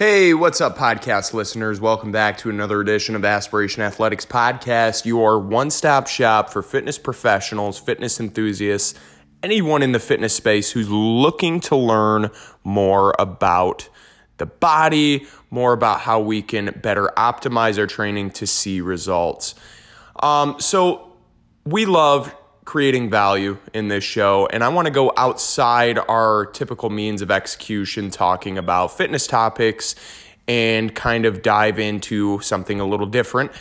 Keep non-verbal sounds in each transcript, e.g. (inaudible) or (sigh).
Hey, what's up, podcast listeners? Welcome back to another edition of Aspiration Athletics Podcast, your one stop shop for fitness professionals, fitness enthusiasts, anyone in the fitness space who's looking to learn more about the body, more about how we can better optimize our training to see results. Um, so, we love creating value in this show. And I want to go outside our typical means of execution, talking about fitness topics and kind of dive into something a little different.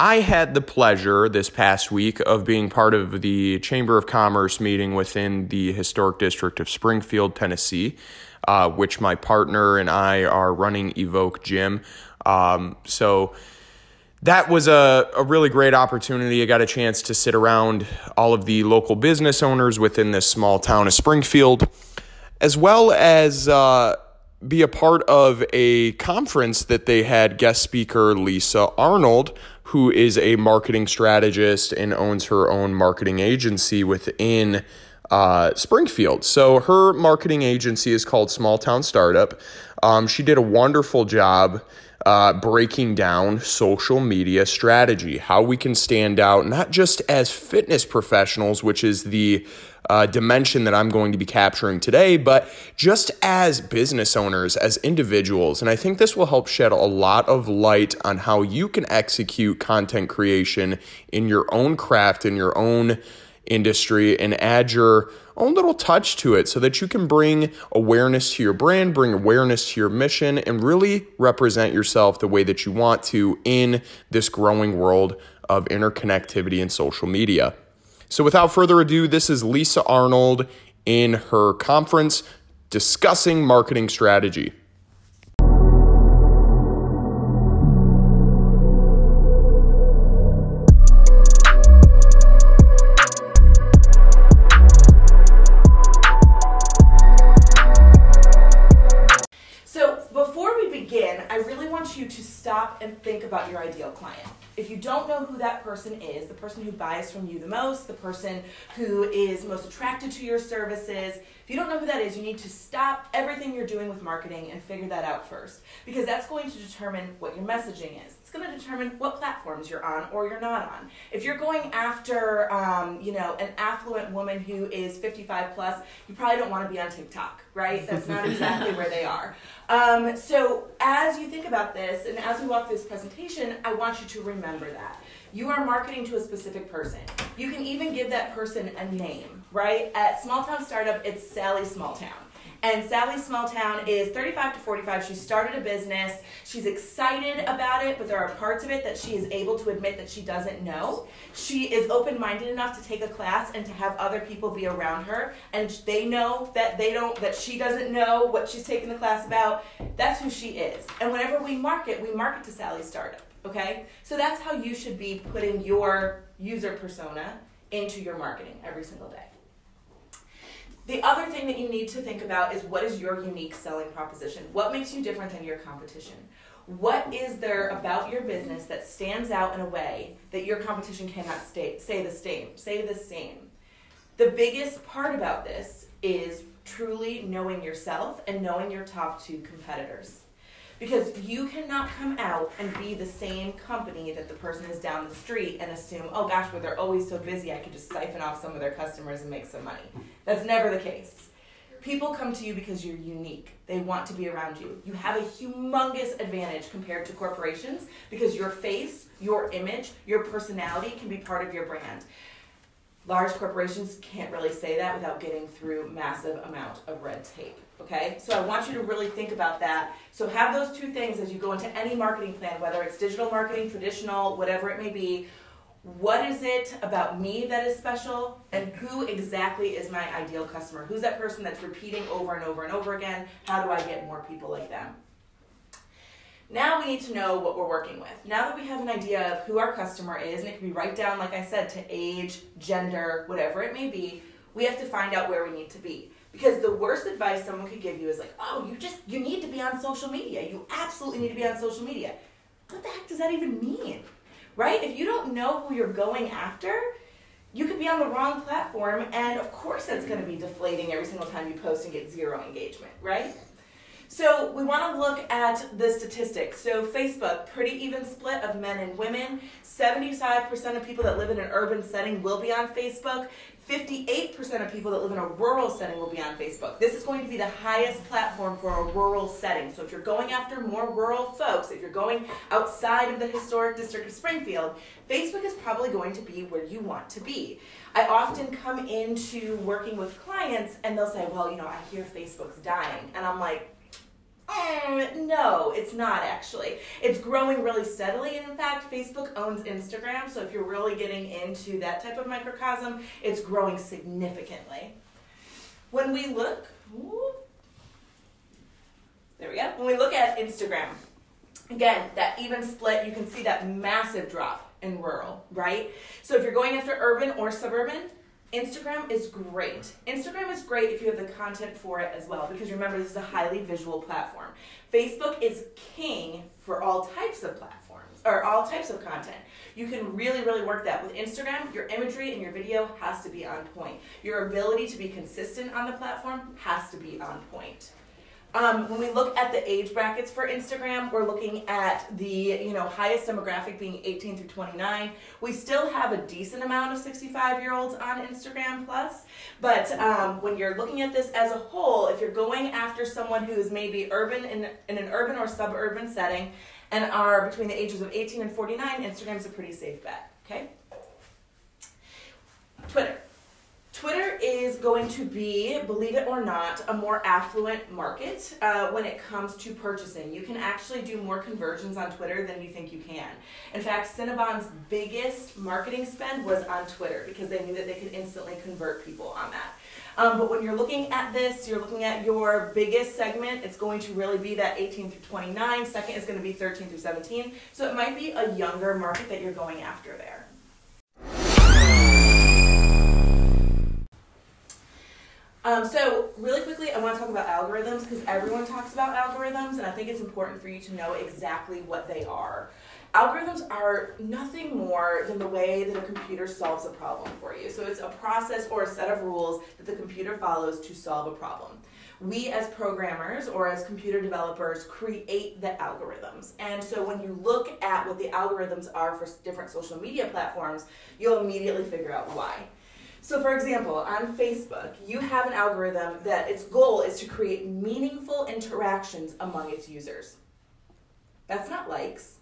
I had the pleasure this past week of being part of the Chamber of Commerce meeting within the historic district of Springfield, Tennessee, uh, which my partner and I are running Evoke Gym. Um, so, that was a, a really great opportunity. I got a chance to sit around all of the local business owners within this small town of Springfield, as well as uh, be a part of a conference that they had guest speaker Lisa Arnold, who is a marketing strategist and owns her own marketing agency within uh, Springfield. So her marketing agency is called Small Town Startup. Um, she did a wonderful job uh, breaking down social media strategy, how we can stand out, not just as fitness professionals, which is the uh, dimension that I'm going to be capturing today, but just as business owners, as individuals. And I think this will help shed a lot of light on how you can execute content creation in your own craft, in your own industry, and add your own little touch to it so that you can bring awareness to your brand, bring awareness to your mission, and really represent yourself the way that you want to in this growing world of interconnectivity and social media. So, without further ado, this is Lisa Arnold in her conference discussing marketing strategy. If you don't know who that person is, the person who buys from you the most, the person who is most attracted to your services, if you don't know who that is, you need to stop everything you're doing with marketing and figure that out first. Because that's going to determine what your messaging is. It's going to determine what platforms you're on or you're not on. If you're going after, um, you know, an affluent woman who is 55 plus, you probably don't want to be on TikTok, right? That's not (laughs) exactly where they are. Um, so as you think about this, and as we walk through this presentation, I want you to remember that. You are marketing to a specific person. You can even give that person a name, right? At Small Town Startup, it's Sally Smalltown. And Sally Smalltown is 35 to 45. She started a business. She's excited about it, but there are parts of it that she is able to admit that she doesn't know. She is open minded enough to take a class and to have other people be around her. And they know that they don't, that she doesn't know what she's taking the class about. That's who she is. And whenever we market, we market to Sally Startup. Okay? So that's how you should be putting your user persona into your marketing every single day. The other thing that you need to think about is what is your unique selling proposition? What makes you different than your competition? What is there about your business that stands out in a way that your competition cannot stay, say the same? Say the same. The biggest part about this is truly knowing yourself and knowing your top two competitors because you cannot come out and be the same company that the person is down the street and assume, oh gosh, but they're always so busy, I could just siphon off some of their customers and make some money. That's never the case. People come to you because you're unique. They want to be around you. You have a humongous advantage compared to corporations because your face, your image, your personality can be part of your brand. Large corporations can't really say that without getting through massive amount of red tape. Okay, so I want you to really think about that. So have those two things as you go into any marketing plan, whether it's digital marketing, traditional, whatever it may be. What is it about me that is special, and who exactly is my ideal customer? Who's that person that's repeating over and over and over again? How do I get more people like them? Now we need to know what we're working with. Now that we have an idea of who our customer is, and it can be right down, like I said, to age, gender, whatever it may be, we have to find out where we need to be. Because the worst advice someone could give you is like, oh, you just, you need to be on social media. You absolutely need to be on social media. What the heck does that even mean? Right? If you don't know who you're going after, you could be on the wrong platform, and of course that's going to be deflating every single time you post and get zero engagement, right? So we want to look at the statistics. So Facebook, pretty even split of men and women. 75% of people that live in an urban setting will be on Facebook. 58% of people that live in a rural setting will be on Facebook. This is going to be the highest platform for a rural setting. So if you're going after more rural folks, if you're going outside of the historic district of Springfield, Facebook is probably going to be where you want to be. I often come into working with clients and they'll say, well, you know, I hear Facebook's dying. And I'm like, Mm, no, it's not actually. It's growing really steadily, in fact, Facebook owns Instagram, so if you're really getting into that type of microcosm, it's growing significantly. When we look, ooh, there we go. When we look at Instagram, again, that even split, you can see that massive drop in rural, right? So if you're going after urban or suburban, Instagram is great. Instagram is great if you have the content for it as well, because remember, this is a highly visual platform. Facebook is king for all types of platforms, or all types of content. You can really, really work that. With Instagram, your imagery and your video has to be on point. Your ability to be consistent on the platform has to be on point. Um, when we look at the age brackets for Instagram, we're looking at the you know highest demographic being 18 through 29. We still have a decent amount of 65 year olds on Instagram Plus, but um, when you're looking at this as a whole, if you're going after someone who is maybe urban in, in an urban or suburban setting and are between the ages of 18 and 49, Instagram's a pretty safe bet. Okay. Twitter. Twitter is going to be, believe it or not, a more affluent market uh, when it comes to purchasing. You can actually do more conversions on Twitter than you think you can. In fact, Cinnabon's biggest marketing spend was on Twitter because they knew that they could instantly convert people on that. Um, but when you're looking at this, you're looking at your biggest segment. It's going to really be that 18 through 29. Second is going to be 13 through 17. So it might be a younger market that you're going after there. Um, so really quickly, I want to talk about algorithms because everyone talks about algorithms, and I think it's important for you to know exactly what they are. Algorithms are nothing more than the way that a computer solves a problem for you. So it's a process or a set of rules that the computer follows to solve a problem. We as programmers or as computer developers create the algorithms. And so when you look at what the algorithms are for different social media platforms, you'll immediately figure out why. So, for example, on Facebook, you have an algorithm that its goal is to create meaningful interactions among its users. That's not likes,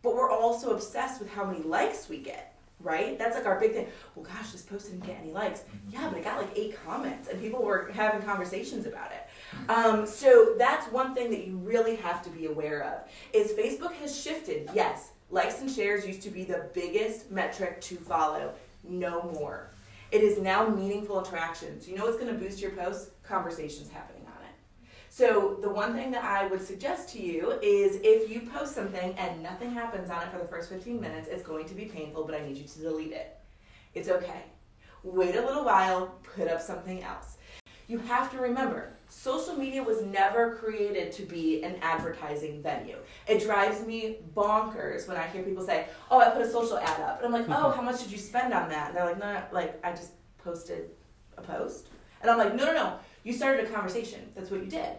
but we're also obsessed with how many likes we get, right? That's like our big thing. Well, gosh, this post didn't get any likes. Mm-hmm. Yeah, but it got like eight comments, and people were having conversations about it. Um, so that's one thing that you really have to be aware of. Is Facebook has shifted. Yes, likes and shares used to be the biggest metric to follow. No more. It is now meaningful interactions. You know what's going to boost your post? Conversations happening on it. So the one thing that I would suggest to you is if you post something and nothing happens on it for the first 15 minutes, it's going to be painful, but I need you to delete it. It's okay. Wait a little while, put up something else. You have to remember, social media was never created to be an advertising venue. It drives me bonkers when I hear people say, "Oh, I put a social ad up," and I'm like, "Oh, mm-hmm. how much did you spend on that?" And they're like, "No, like I just posted a post," and I'm like, "No, no, no, you started a conversation. That's what you did."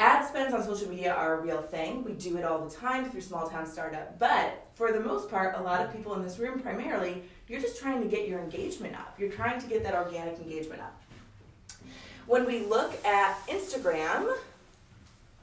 Ad spends on social media are a real thing. We do it all the time through small town startup. But for the most part, a lot of people in this room primarily, you're just trying to get your engagement up. You're trying to get that organic engagement up. When we look at Instagram,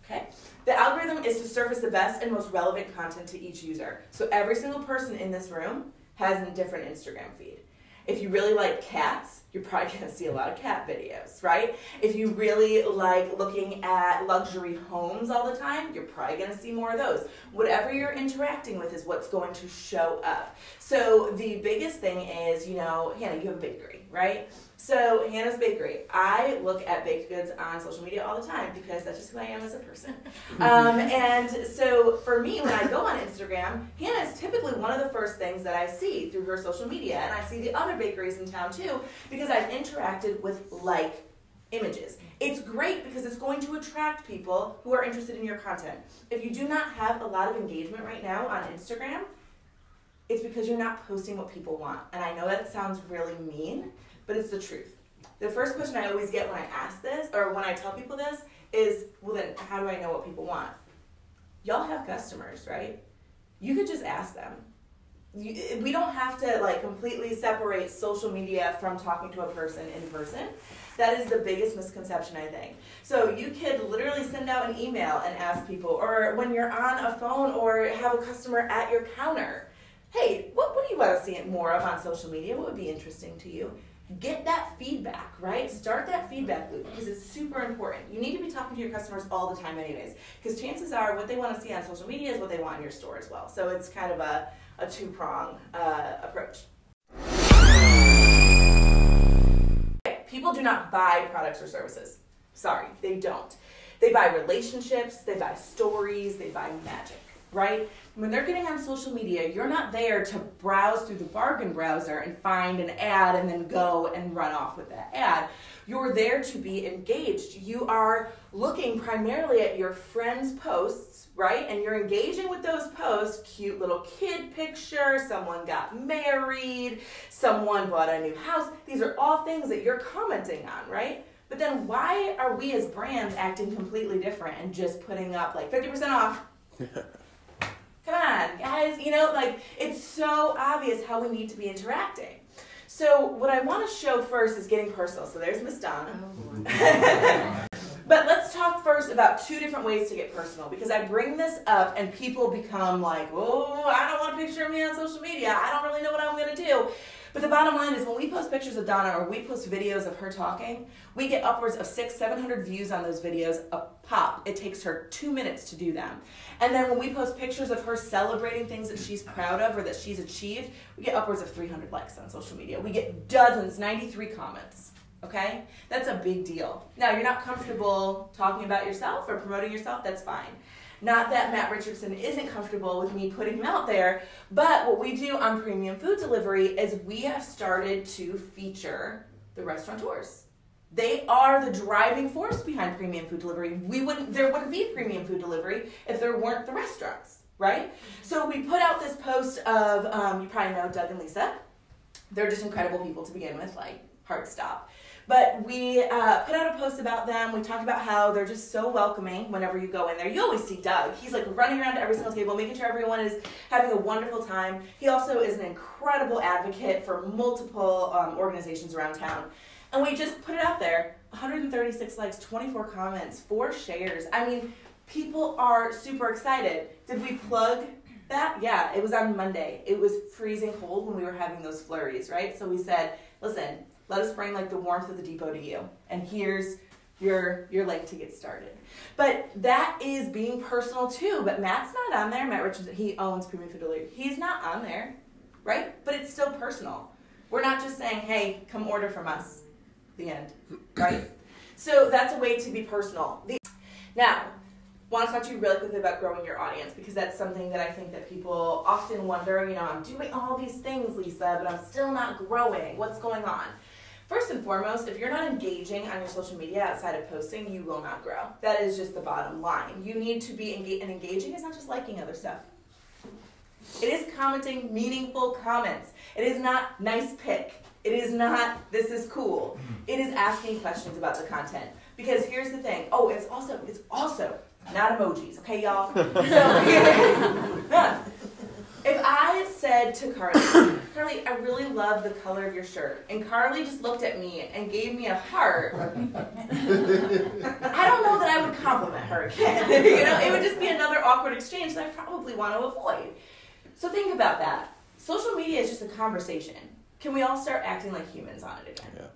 okay, the algorithm is to surface the best and most relevant content to each user. So every single person in this room has a different Instagram feed. If you really like cats, you're probably (laughs) to see a lot of cat videos, right? If you really like looking at luxury homes all the time, you're probably to see more of those. Whatever you're interacting with is what's going to show up. So the biggest thing is, you know, Hannah, you have a bakery, right? So Hannah's Bakery. I look at baked goods on social media all the time because that's just who I am as a person. (laughs) Um, and so for me, when I go on Instagram, Hannah is typically one of the first things that I see through her social media, and I see the other bakeries in town too because I've interacted with like images. It's great because it's going to attract people who are interested in your content. If you do not have a lot of engagement right now on Instagram, it's because you're not posting what people want. And I know that sounds really mean, but it's the truth. The first question I always get when I ask this, or when I tell people this, is well, then how do I know what people want? Y'all have customers, right? You could just ask them. You, eh, we don't have to like completely separate social media from talking to a person in person. That is the biggest misconception, I think. So you could literally send out an email and ask people, or when you're on a phone or have a customer at your counter, hey, what, what do you want to see more of on social media? What would be interesting to you? Get that feedback, right? Start that feedback loop because it's super important. You need to be talking to your customers all the time, anyways, because chances are what they want to see on social media is what they want in your store as well. So it's kind of a, a two prong uh, approach. People do not buy products or services. Sorry, they don't. They buy relationships, they buy stories, they buy magic, right? When they're getting on social media, you're not there to browse through the bargain browser and find an ad and then go and run off with that ad. You're there to be engaged. You are looking primarily at your friends' posts, right? And you're engaging with those posts cute little kid picture, someone got married, someone bought a new house. These are all things that you're commenting on, right? But then why are we as brands acting completely different and just putting up like 50% off? (laughs) Come on, guys, you know, like it's so obvious how we need to be interacting. So, what I want to show first is getting personal. So, there's Miss Donna. Oh, (laughs) but let's talk first about two different ways to get personal because I bring this up and people become like, oh, I don't want a picture of me on social media. I don't really know what I'm going to do. But the bottom line is when we post pictures of Donna or we post videos of her talking, we get upwards of six, seven hundred views on those videos a pop. It takes her two minutes to do them. And then when we post pictures of her celebrating things that she's proud of or that she's achieved, we get upwards of 300 likes on social media. We get dozens, 93 comments. Okay? That's a big deal. Now, you're not comfortable talking about yourself or promoting yourself, that's fine. Not that Matt Richardson isn't comfortable with me putting him out there, but what we do on premium food delivery is we have started to feature the restaurateurs. They are the driving force behind premium food delivery. We wouldn't there wouldn't be premium food delivery if there weren't the restaurants, right? So we put out this post of um, you probably know Doug and Lisa. They're just incredible people to begin with, like hard stop. But we uh, put out a post about them. We talked about how they're just so welcoming whenever you go in there. You always see Doug. He's like running around to every single table, making sure everyone is having a wonderful time. He also is an incredible advocate for multiple um, organizations around town. And we just put it out there 136 likes, 24 comments, four shares. I mean, people are super excited. Did we plug that? Yeah, it was on Monday. It was freezing cold when we were having those flurries, right? So we said, listen, let us bring like the warmth of the depot to you. And here's your your link to get started. But that is being personal too. But Matt's not on there. Matt Richardson, he owns Premium Food Delivery. He's not on there, right? But it's still personal. We're not just saying, hey, come order from us. The end, right? (clears throat) so that's a way to be personal. The, now, want to talk to you really quickly about growing your audience because that's something that I think that people often wonder. You know, I'm doing all these things, Lisa, but I'm still not growing. What's going on? First and foremost, if you're not engaging on your social media outside of posting, you will not grow. That is just the bottom line. You need to be engaged, and engaging is not just liking other stuff. It is commenting meaningful comments. It is not nice pic. It is not this is cool. It is asking questions about the content. Because here's the thing. Oh, it's also it's also not emojis, okay, y'all? (laughs) So, (laughs) said to Carly, (coughs) Carly, I really love the color of your shirt, and Carly just looked at me and gave me a heart, (laughs) I don't know that I would compliment her again. (laughs) you know, it would just be another awkward exchange that I probably want to avoid. So think about that. Social media is just a conversation. Can we all start acting like humans on it again? Yeah.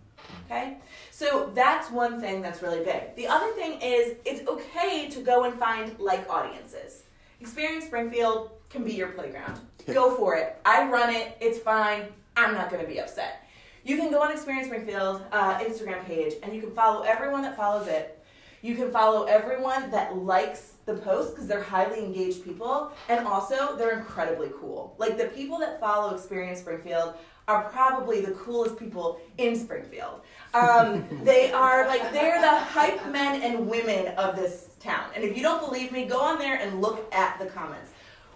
Okay? So that's one thing that's really big. The other thing is it's okay to go and find like audiences. Experience Springfield can be your playground. Go for it. I run it. It's fine. I'm not going to be upset. You can go on Experience Springfield uh, Instagram page and you can follow everyone that follows it. You can follow everyone that likes the post because they're highly engaged people and also they're incredibly cool. Like the people that follow Experience Springfield are probably the coolest people in Springfield. Um, (laughs) they are like they're the hype men and women of this town. And if you don't believe me, go on there and look at the comments.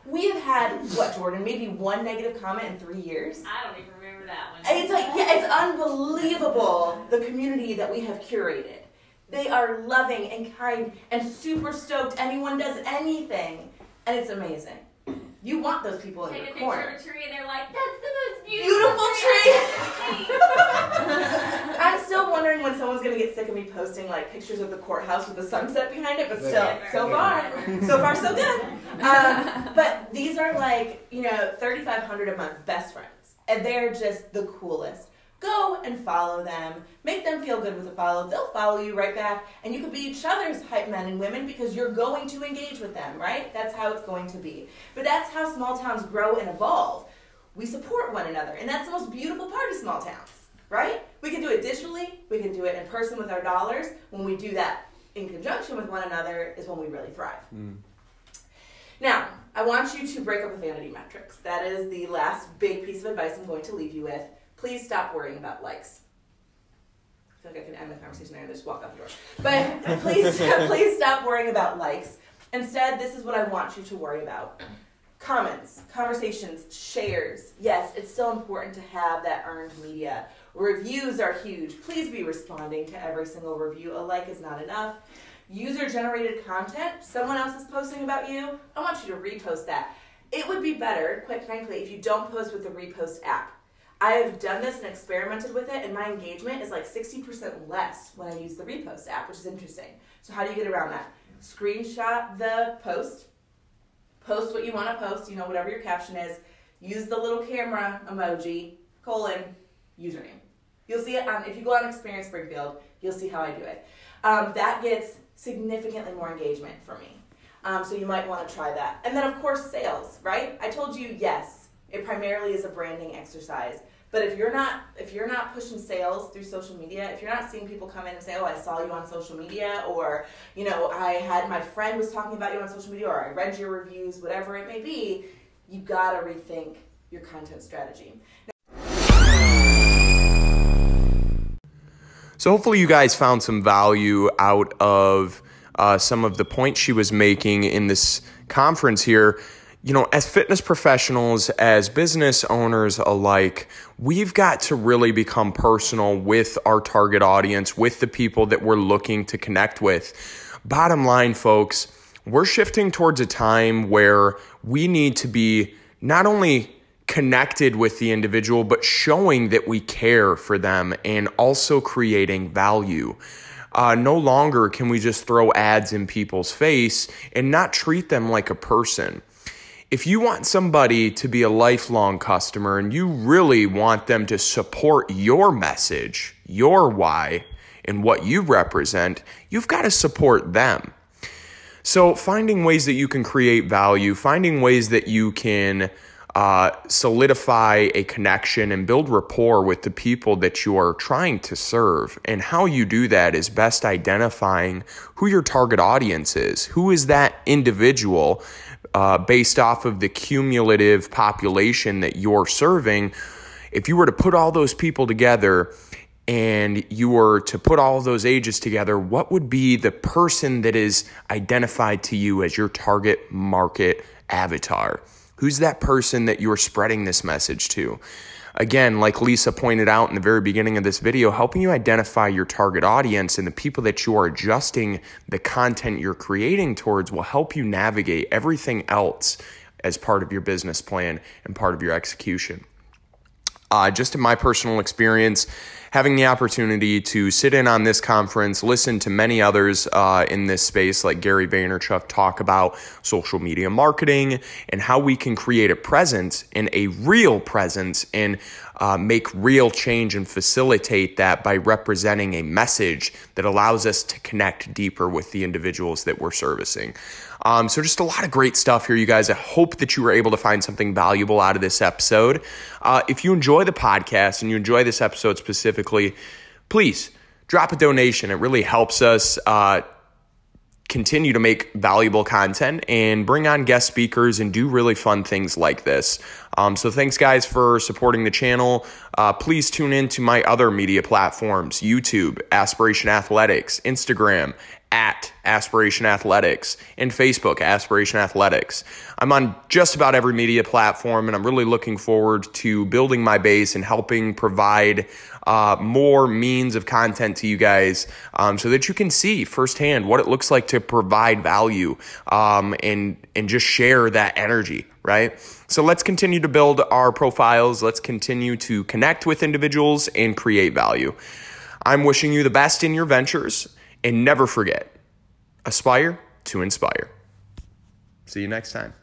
We have had what, Jordan? Maybe one negative comment in three years. I don't even remember that one. It's like yeah, it's unbelievable the community that we have curated. They are loving and kind and super stoked anyone does anything. And it's amazing. You want those people in Take a your picture of a tree and they're like, that's the most beautiful, Beautiful tree. (laughs) (laughs) I'm still wondering when someone's gonna get sick of me posting like pictures of the courthouse with the sunset behind it, but still, Never. so far, so far so good. (laughs) Um, but these are like you know 3,500 a month best friends, and they're just the coolest. Go and follow them. Make them feel good with a follow. They'll follow you right back, and you could be each other's hype men and women because you're going to engage with them, right? That's how it's going to be. But that's how small towns grow and evolve. We support one another, and that's the most beautiful part of small towns, right? We can do it digitally, we can do it in person with our dollars. When we do that in conjunction with one another, is when we really thrive. Hmm. Now, I want you to break up with vanity metrics. That is the last big piece of advice I'm going to leave you with. Please stop worrying about likes. I feel like I can end the conversation there and just walk out the door. But (laughs) please, (laughs) please stop worrying about likes. Instead, this is what I want you to worry about. Comments, conversations, shares. Yes, it's still important to have that earned media. Reviews are huge. Please be responding to every single review. A like is not enough. User generated content, someone else is posting about you. I want you to repost that. It would be better, quite frankly, if you don't post with the repost app. I have done this and experimented with it, and my engagement is like 60% less when I use the repost app, which is interesting. So, how do you get around that? Screenshot the post, post what you want to post, you know, whatever your caption is, use the little camera emoji, colon, username. You'll see it on, if you go on Experience Springfield, you'll see how I do it. Um, that gets significantly more engagement for me. Um, so you might want to try that. And then, of course, sales, right? I told you, yes, it primarily is a branding exercise. But if you're not if you're not pushing sales through social media, if you're not seeing people come in and say, "Oh, I saw you on social media," or you know, I had my friend was talking about you on social media, or I read your reviews, whatever it may be, you gotta rethink your content strategy. So hopefully you guys found some value out of uh, some of the points she was making in this conference here. You know, as fitness professionals, as business owners alike, we've got to really become personal with our target audience, with the people that we're looking to connect with. Bottom line, folks, we're shifting towards a time where we need to be not only connected with the individual, but showing that we care for them and also creating value. Uh, no longer can we just throw ads in people's face and not treat them like a person. If you want somebody to be a lifelong customer and you really want them to support your message, your why, and what you represent, you've got to support them. So, finding ways that you can create value, finding ways that you can uh, solidify a connection and build rapport with the people that you are trying to serve. And how you do that is best identifying who your target audience is. Who is that individual uh, based off of the cumulative population that you're serving? If you were to put all those people together, and you were to put all those ages together, what would be the person that is identified to you as your target market avatar? Who's that person that you're spreading this message to? Again, like Lisa pointed out in the very beginning of this video, helping you identify your target audience and the people that you are adjusting the content you're creating towards will help you navigate everything else as part of your business plan and part of your execution. Uh, just in my personal experience, having the opportunity to sit in on this conference, listen to many others uh, in this space, like Gary Vaynerchuk, talk about social media marketing and how we can create a presence and a real presence and uh, make real change and facilitate that by representing a message that allows us to connect deeper with the individuals that we're servicing. Um, so, just a lot of great stuff here, you guys. I hope that you were able to find something valuable out of this episode. Uh, if you enjoy the podcast and you enjoy this episode specifically, please drop a donation. It really helps us. Uh, continue to make valuable content and bring on guest speakers and do really fun things like this. Um, so, thanks, guys, for supporting the channel. Uh, please tune in to my other media platforms YouTube, Aspiration Athletics, Instagram, at Aspiration Athletics, and Facebook, Aspiration Athletics. I'm on just about every media platform, and I'm really looking forward to building my base and helping provide uh, more means of content to you guys um, so that you can see firsthand what it looks like to provide value um, and and just share that energy right? So let's continue to build our profiles. Let's continue to connect with individuals and create value. I'm wishing you the best in your ventures and never forget aspire to inspire. See you next time